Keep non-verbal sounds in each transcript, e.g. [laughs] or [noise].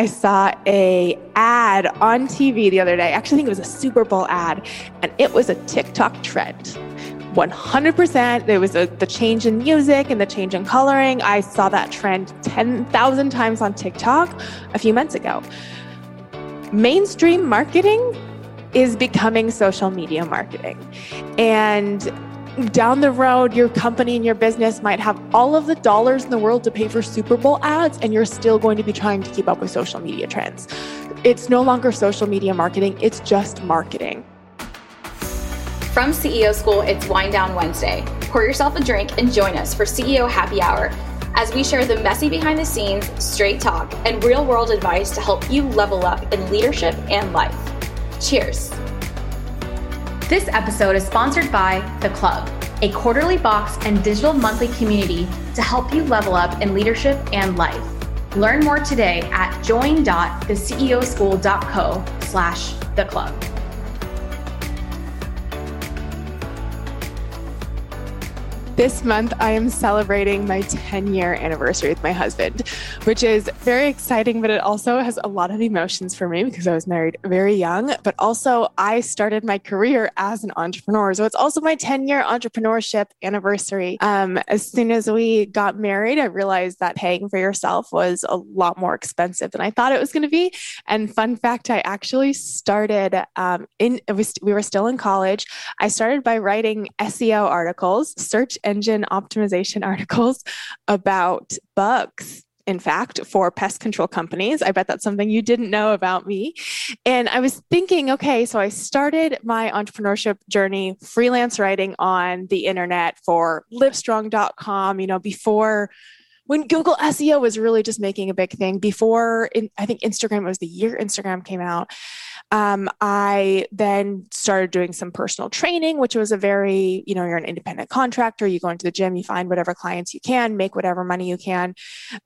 I saw a ad on TV the other day. Actually, I think it was a Super Bowl ad, and it was a TikTok trend. 100%. There was a, the change in music and the change in coloring. I saw that trend 10,000 times on TikTok a few months ago. Mainstream marketing is becoming social media marketing. And down the road, your company and your business might have all of the dollars in the world to pay for Super Bowl ads, and you're still going to be trying to keep up with social media trends. It's no longer social media marketing, it's just marketing. From CEO School, it's Wind Down Wednesday. Pour yourself a drink and join us for CEO Happy Hour as we share the messy behind the scenes, straight talk, and real world advice to help you level up in leadership and life. Cheers. This episode is sponsored by The Club, a quarterly box and digital monthly community to help you level up in leadership and life. Learn more today at join.theceoschool.co slash the club. This month, I am celebrating my 10 year anniversary with my husband, which is very exciting, but it also has a lot of emotions for me because I was married very young. But also, I started my career as an entrepreneur. So it's also my 10 year entrepreneurship anniversary. Um, as soon as we got married, I realized that paying for yourself was a lot more expensive than I thought it was going to be. And fun fact, I actually started um, in, we were still in college. I started by writing SEO articles, search engine optimization [laughs] articles about bugs in fact, for pest control companies. I bet that's something you didn't know about me. And I was thinking, okay, so I started my entrepreneurship journey freelance writing on the internet for livestrong.com, you know, before when Google SEO was really just making a big thing, before in, I think Instagram was the year Instagram came out. Um, I then started doing some personal training, which was a very, you know, you're an independent contractor, you go into the gym, you find whatever clients you can, make whatever money you can,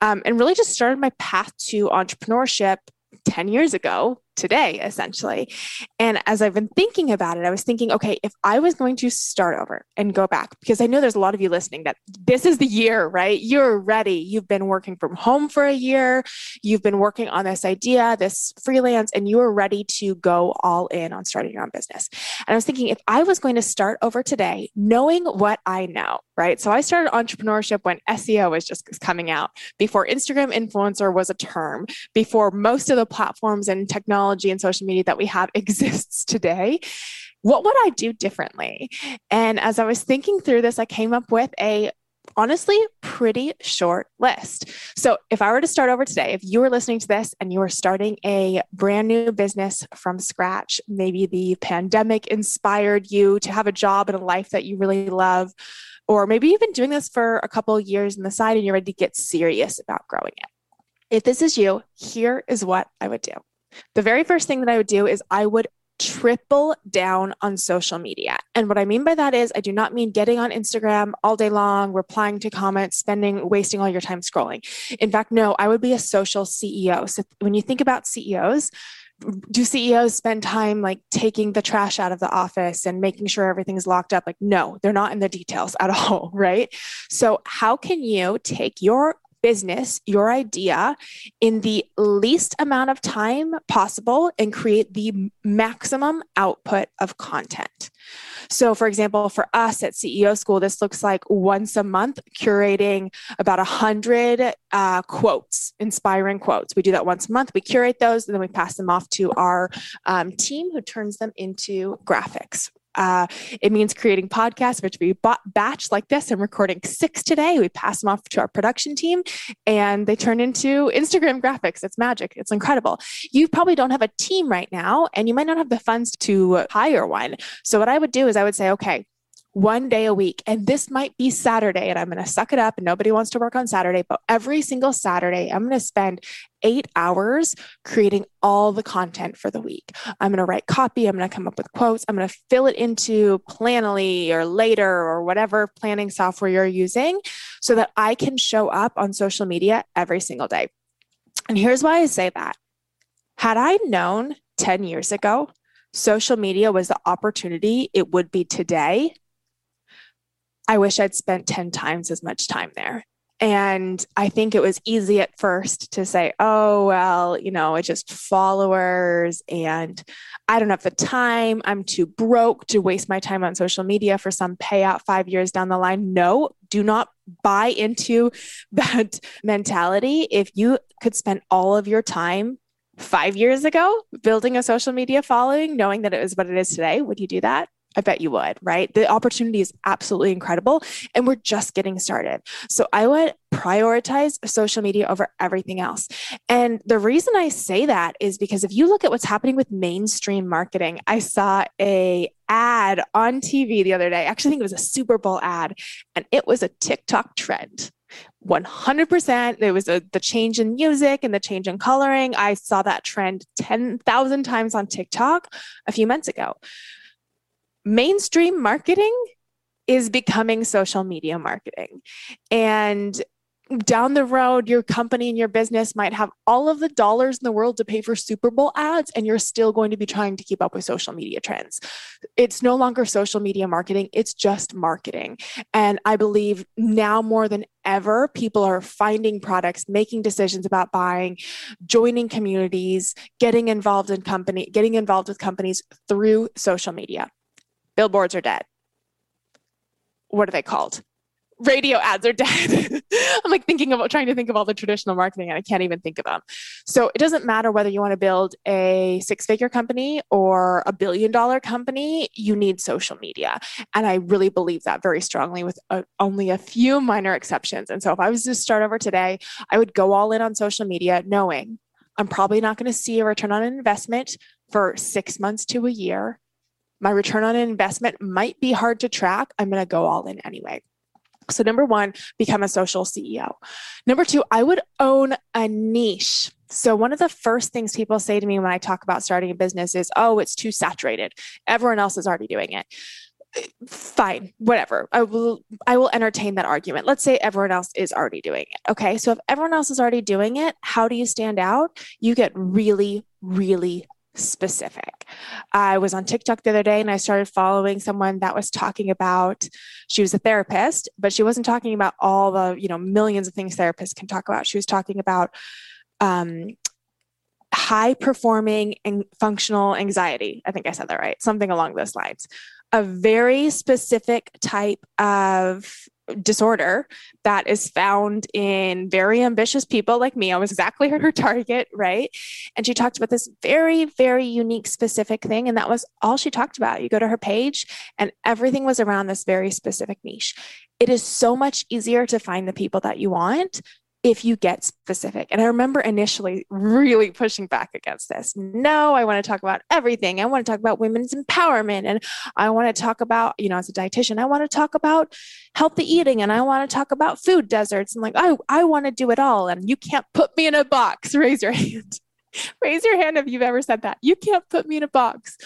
um, and really just started my path to entrepreneurship 10 years ago today, essentially. And as I've been thinking about it, I was thinking, okay, if I was going to start over and go back, because I know there's a lot of you listening that this is the year, right? You're ready. You've been working from home for a year. You've been working on this idea, this freelance, and you are ready to go all in on starting your own business. And I was thinking, if I was going to start over today, knowing what I know, right? So I started entrepreneurship when SEO was just coming out, before Instagram influencer was a term, before most of the platforms and technology technology and social media that we have [laughs] exists today, what would I do differently? And as I was thinking through this, I came up with a honestly pretty short list. So, if I were to start over today, if you were listening to this and you were starting a brand new business from scratch, maybe the pandemic inspired you to have a job and a life that you really love, or maybe you've been doing this for a couple of years on the side and you're ready to get serious about growing it. If this is you, here is what I would do. The very first thing that I would do is I would triple down on social media. And what I mean by that is I do not mean getting on Instagram all day long, replying to comments, spending, wasting all your time scrolling. In fact, no, I would be a social CEO. So when you think about CEOs, do CEOs spend time like taking the trash out of the office and making sure everything's locked up? Like, no, they're not in the details at [laughs] all, right? So, how can you take your business, your idea, in the least amount of time possible and create the maximum output of content. So, for example, for us at CEO School, this looks like once a month curating about 100 uh, quotes, inspiring quotes. We do that once a month. We curate those and then we pass them off to our um, team who turns them into graphics. Uh, it means creating podcasts, which we batch like this. I'm recording six today. We pass them off to our production team and they turn into Instagram graphics. It's magic. It's incredible. You probably don't have a team right now and you might not have the funds to hire one. So, what I would do is I would say, okay, one day a week. And this might be Saturday, and I'm going to suck it up. And nobody wants to work on Saturday, but every single Saturday, I'm going to spend eight hours creating all the content for the week. I'm going to write copy. I'm going to come up with quotes. I'm going to fill it into Planoly or Later or whatever planning software you're using so that I can show up on social media every single day. And here's why I say that. Had I known 10 years ago, social media was the opportunity it would be today I wish I'd spent 10 times as much time there. And I think it was easy at first to say, oh, well, you know, it's just followers and I don't have the time. I'm too broke to waste my time on social media for some payout five years down the line. No, do not buy into [laughs] that mentality. If you could spend all of your time five years ago building a social media following, knowing that it was what it is today, would you do that? I bet you would, right? The opportunity is absolutely incredible. And we're just getting started. So I would prioritize social media over everything else. And the reason I say that is because if you look at what's happening with mainstream marketing, I saw a ad on TV the other day. I actually think it was a Super Bowl ad, and it was a TikTok trend. 100% there was a, the change in music and the change in coloring i saw that trend 10,000 times on tiktok a few months ago mainstream marketing is becoming social media marketing. And down the road, your company and your business might have all of the dollars in the world to pay for Super Bowl ads, and you're still going to be trying to keep up with social media trends. It's no longer social media marketing, it's just marketing. And I believe now more than ever, people are finding products, making decisions about buying, joining communities, getting involved in company, getting involved with companies through social media billboards are dead. What are they called? Radio ads are dead. [laughs] I'm like thinking about trying to think of all the traditional marketing and I can't even think of them. So it doesn't matter whether you want to build a six figure company or a billion dollar company, you need social media. And I really believe that very strongly with a, uh, only a few minor exceptions. And so if I was to start over today, I would go all in on social media knowing I'm probably not going to see a return on investment for six months to a year my return on investment might be hard to track. I'm going to go all in anyway. So, number one, become a social CEO. Number two, I would own a niche. So, one of the first things people say to me when I talk about starting a business is, oh, it's too saturated. Everyone else is already doing it. Fine, whatever. I will I will entertain that argument. Let's say everyone else is already doing it. Okay. So if everyone else is already doing it, how do you stand out? You get really, really specific. I was on TikTok the other day and I started following someone that was talking about she was a therapist, but she wasn't talking about all the, you know, millions of things therapists can talk about. She was talking about um, high performing and functional anxiety. I think I said that right. Something along those lines. A very specific type of disorder that is found in very ambitious people like me. I was exactly her [laughs] target, right? And she talked about this very, very unique, specific thing. And that was all she talked about. You go to her page, and everything was around this very specific niche. It is so much easier to find the people that you want if you get specific. And I remember initially really pushing back against this. No, I want to talk about everything. I want to talk about women's empowerment. And I want to talk about, you know, as a dietitian, I want to talk about healthy eating and I want to talk about food deserts. And like, I, I want to do it all. And you can't put me in a box. [laughs] Raise your hand. [laughs] Raise your hand if you've ever said that. You can't put me in a box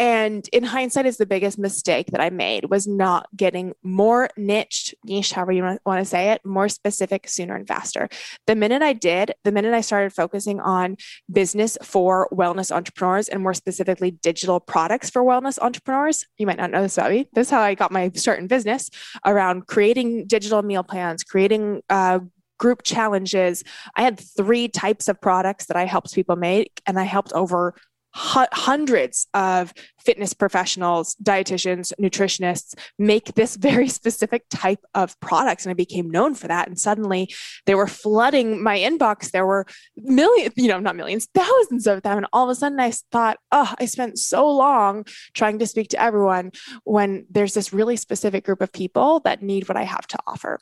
and in hindsight is the biggest mistake that i made was not getting more niche niche however you want to say it more specific sooner and faster the minute i did the minute i started focusing on business for wellness entrepreneurs and more specifically digital products for wellness entrepreneurs you might not know this about me this is how i got my start in business around creating digital meal plans creating uh, group challenges. I had three types of products that I helped people make, and I helped over hundreds of fitness professionals, dietitians, nutritionists make this very [laughs] specific type of products. And I became known for that. And suddenly they were flooding my inbox. There were millions, you know, not millions, thousands of them. And all of a sudden I thought, oh, I spent so long trying to speak to everyone when there's this really specific group of people that need what I have to offer.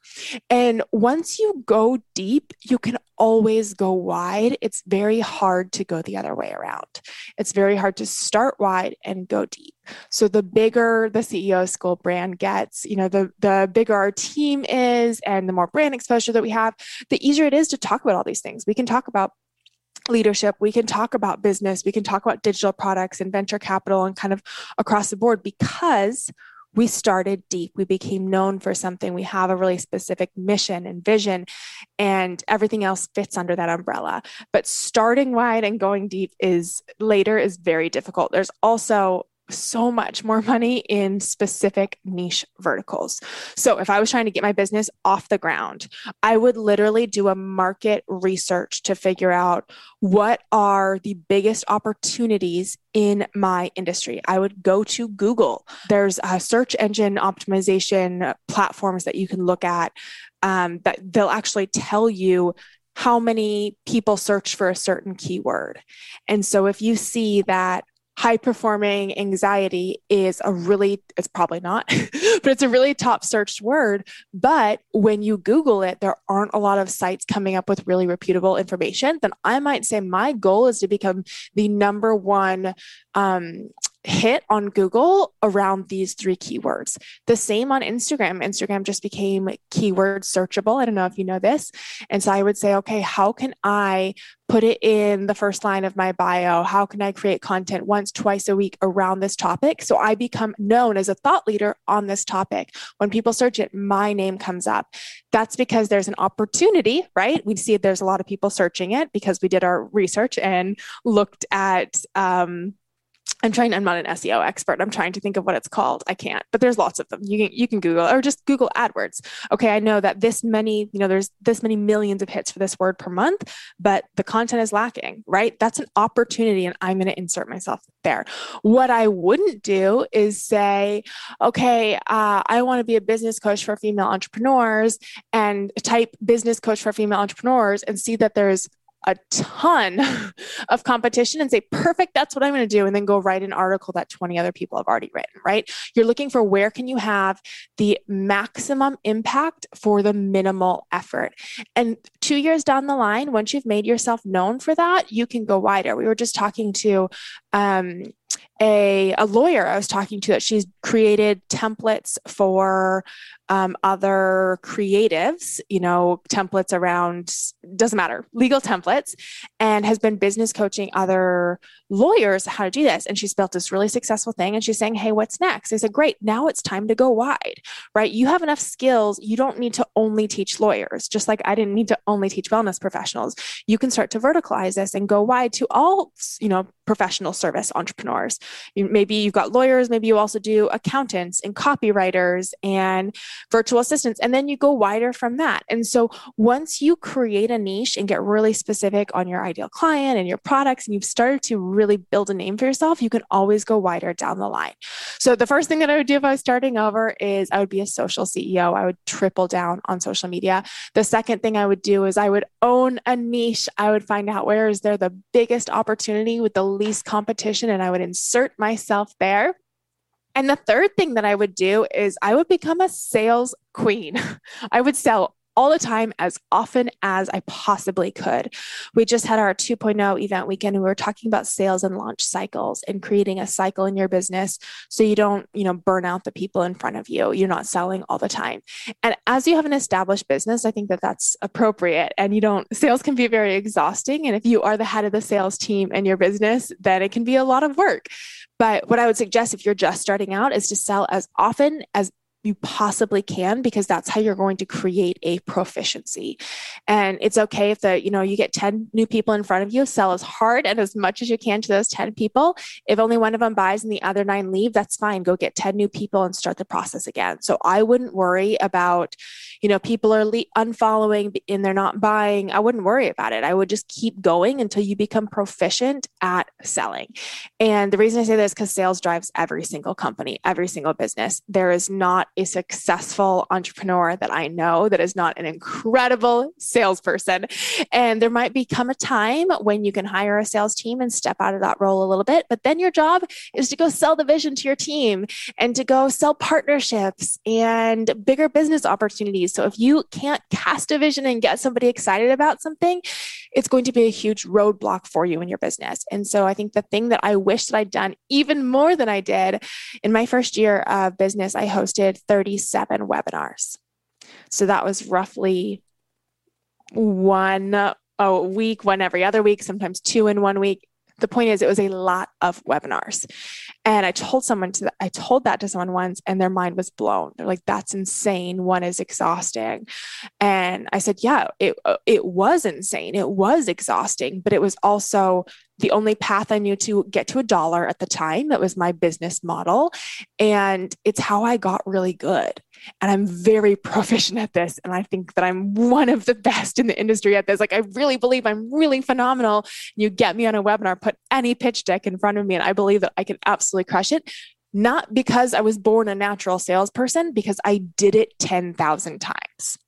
And once you go deep, you can always go wide. It's very hard to go the other way around. It's very hard to start wide and go deep. So the bigger the CEO school brand gets, you know, the the bigger our team is and the more brand exposure that we have, the easier it is to talk about all these things. We can talk about leadership, we can talk about business, we can talk about digital products and venture capital and kind of across the board because we started deep. We became known for something. We have a really specific mission and vision, and everything else fits under that umbrella. But starting wide and going deep is later is very difficult. There's also so much more money in specific niche verticals. So if I was trying to get my business off the ground, I would literally do a market research to figure out what are the biggest opportunities in my industry. I would go to Google. There's a search engine optimization platforms that you can look at um, that they'll actually tell you how many people search for a certain keyword. And so if you see that high performing anxiety is a really it's probably not [laughs] but it's a really top searched word. But when you google it there aren't a lot of sites coming up with really reputable information. Then i might say my goal is to become the number one um, hit on Google around these three keywords. The same on Instagram. Instagram just became keyword searchable. I don't know if you know this. And so I would say, okay, how can I put it in the first line of my bio? How can I create content once, twice a week around this topic? So I become known as a thought leader on this topic. When people search it, my name comes up. That's because there's an opportunity, right? We see there's a lot of people searching it because we did our research and looked at, um, I'm trying, I'm not an SEO expert. I'm trying to think of what it's called. I can't, but there's lots of them. You can, you can Google or just Google AdWords. Okay. I know that this many, you know, there's this many millions of hits for this word per month, but the content is lacking, right? That's an opportunity and I'm going to insert myself there. What I wouldn't do is say, okay, uh, I want to be a business coach for female entrepreneurs and type business coach for female entrepreneurs and see that there's a ton [laughs] of competition and say, perfect, that's what I'm going to do. And then go write an article that 20 other people have already written, right? You're looking for where can you have the maximum impact for the minimal effort. And two years down the line, once you've made yourself known for that, you can go wider. We were just talking to um, a, a lawyer I was talking to that she's created templates for um, other creatives, you know, templates around, doesn't matter, legal templates, and has been business coaching other lawyers how to do this. And she's built this really successful thing. And she's saying, Hey, what's next? I said, Great, now it's time to go wide, right? You have enough skills. You don't need to only teach lawyers, just like I didn't need to only teach wellness professionals. You can start to verticalize this and go wide to all, you know, professional service entrepreneurs. Maybe you've got lawyers, maybe you also do accountants and copywriters and virtual assistants, and then you go wider from that. And so once you create a niche and get really specific on your ideal client and your products, and you've started to really build a name for yourself, you can always go wider down the line. So the first thing that I would do if I was starting over is I would be a social CEO. I would triple down on social media. The second thing I would do is I would own a niche. I would find out where is there the biggest opportunity with the least competition and I would insert myself there. And the third thing that I would do is I would become a sales queen. [laughs] I would sell all the time as often as I possibly could. We just had our 2.0 event weekend and we were talking about sales and launch cycles and creating a cycle in your business so you don't, you know, burn out the people in front of you. You're not selling all the time. And as you have an established business, I think that that's appropriate and you don't sales can be very exhausting and if you are the head of the sales team in your business, then it can be a lot of work. But what I would suggest if you're just starting out is to sell as often as you possibly can because that's how you're going to create a proficiency. And it's okay if the you know you get 10 new people in front of you sell as hard and as much as you can to those 10 people. If only one of them buys and the other nine leave that's fine. Go get 10 new people and start the process again. So i wouldn't worry about you know people are le- unfollowing and they're not buying. I wouldn't worry about it. I would just keep going until you become proficient at selling. And the reason i say this because sales drives every single company every single business. There is not a successful entrepreneur that I know that is not an incredible salesperson. And there might become a time when you can hire a sales team and step out of that role a little bit. But then your job is to go sell the vision to your team and to go sell partnerships and bigger business opportunities. So if you can't cast a vision and get somebody excited about something, it's going to be a huge roadblock for you in your business. And so I think the thing that I wish that I'd done even more than I did in my first year of business, I hosted 37 webinars. So that was roughly one oh, a week, one every other week, sometimes two in one week. The point is, it was a lot of webinars. And I told someone to, I told that to someone once and their mind was blown. They're like, that's insane. One is exhausting. And I said, yeah, it, it was insane. It was exhausting, but it was also the only path I knew to get to a dollar at the time. That was my business model. And it's how I got really good. And I'm very proficient at this. And I think that I'm one of the best in the industry at this. Like, I really believe I'm really phenomenal. You get me on a webinar, put any pitch deck in front of me, and I believe that I can absolutely crush it. Not because I was born a natural salesperson, because I did it 10,000 times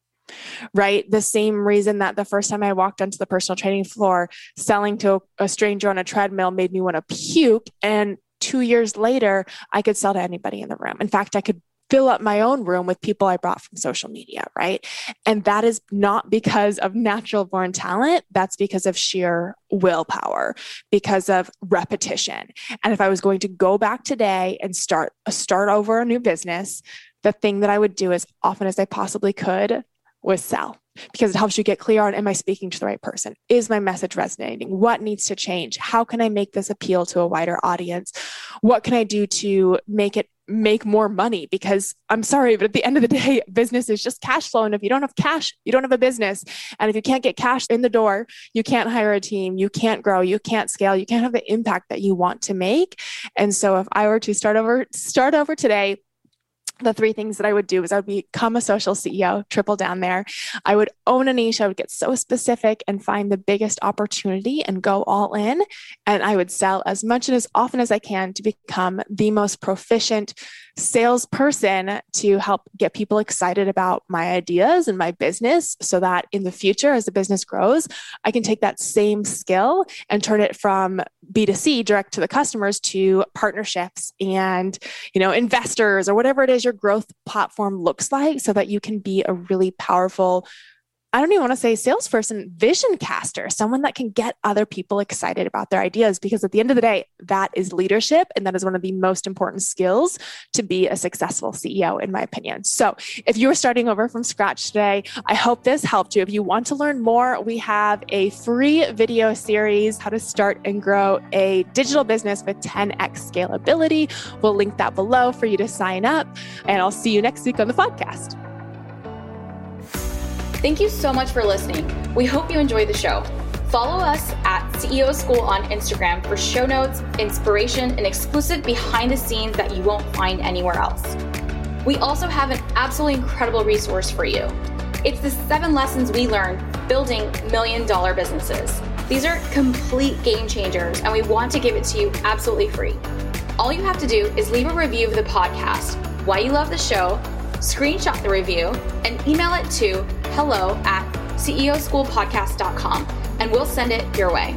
right? The same reason that the first time I walked onto the personal training floor selling to a stranger on a treadmill made me want to puke. And two years later, I could sell to anybody in the room. In fact, I could fill up my own room with people I brought from social media, right? And that is not because of natural born talent. That's because of sheer willpower, because of repetition. And if I was going to go back today and start start over a new business, the thing that I would do as often as I possibly could was sell because it helps you get clear on am I speaking to the right person? Is my message resonating? What needs to change? How can I make this appeal to a wider audience? What can I do to make it make more money? Because I'm sorry, but at the end of the day, [laughs] business is just cash flow. And if you don't have cash, you don't have a business. And if you can't get cash in the door, you can't hire a team, you can't grow, you can't scale, you can't have the impact that you want to make. And so if I were to start over, start over today, the three things that I would do is I would become a social CEO, triple down there. I would own a niche. I would get so specific and find the biggest opportunity and go all in. And I would sell as much and as often as I can to become the most proficient salesperson to help get people excited about my ideas and my business so that in the future, as the business grows, I can take that same skill and turn it from B2C direct to the customers to partnerships and, you know, investors or whatever it is your growth platform looks like so that you can be a really powerful I don't even want to say salesperson, vision caster, someone that can get other people excited about their ideas. Because at the end of the day, that is leadership. And that is one of the most important skills to be a successful CEO, in my opinion. So if you are starting over from scratch today, I hope this helped you. If you want to learn more, we have a free video series, How to Start and Grow a Digital Business with 10x Scalability. We'll link that below for you to sign up. And I'll see you next week on the podcast. Thank you so much for listening. We hope you enjoy the show. Follow us at CEO School on Instagram for show notes, inspiration, and exclusive behind the scenes that you won't find anywhere else. We also have an absolutely incredible resource for you. It's the seven lessons we learned building million dollar businesses. These are complete game changers, and we want to give it to you absolutely free. All you have to do is leave a review of the podcast, why you love the show, screenshot the review, and email it to hello at ceoschoolpodcast.com, and we'll send it your way.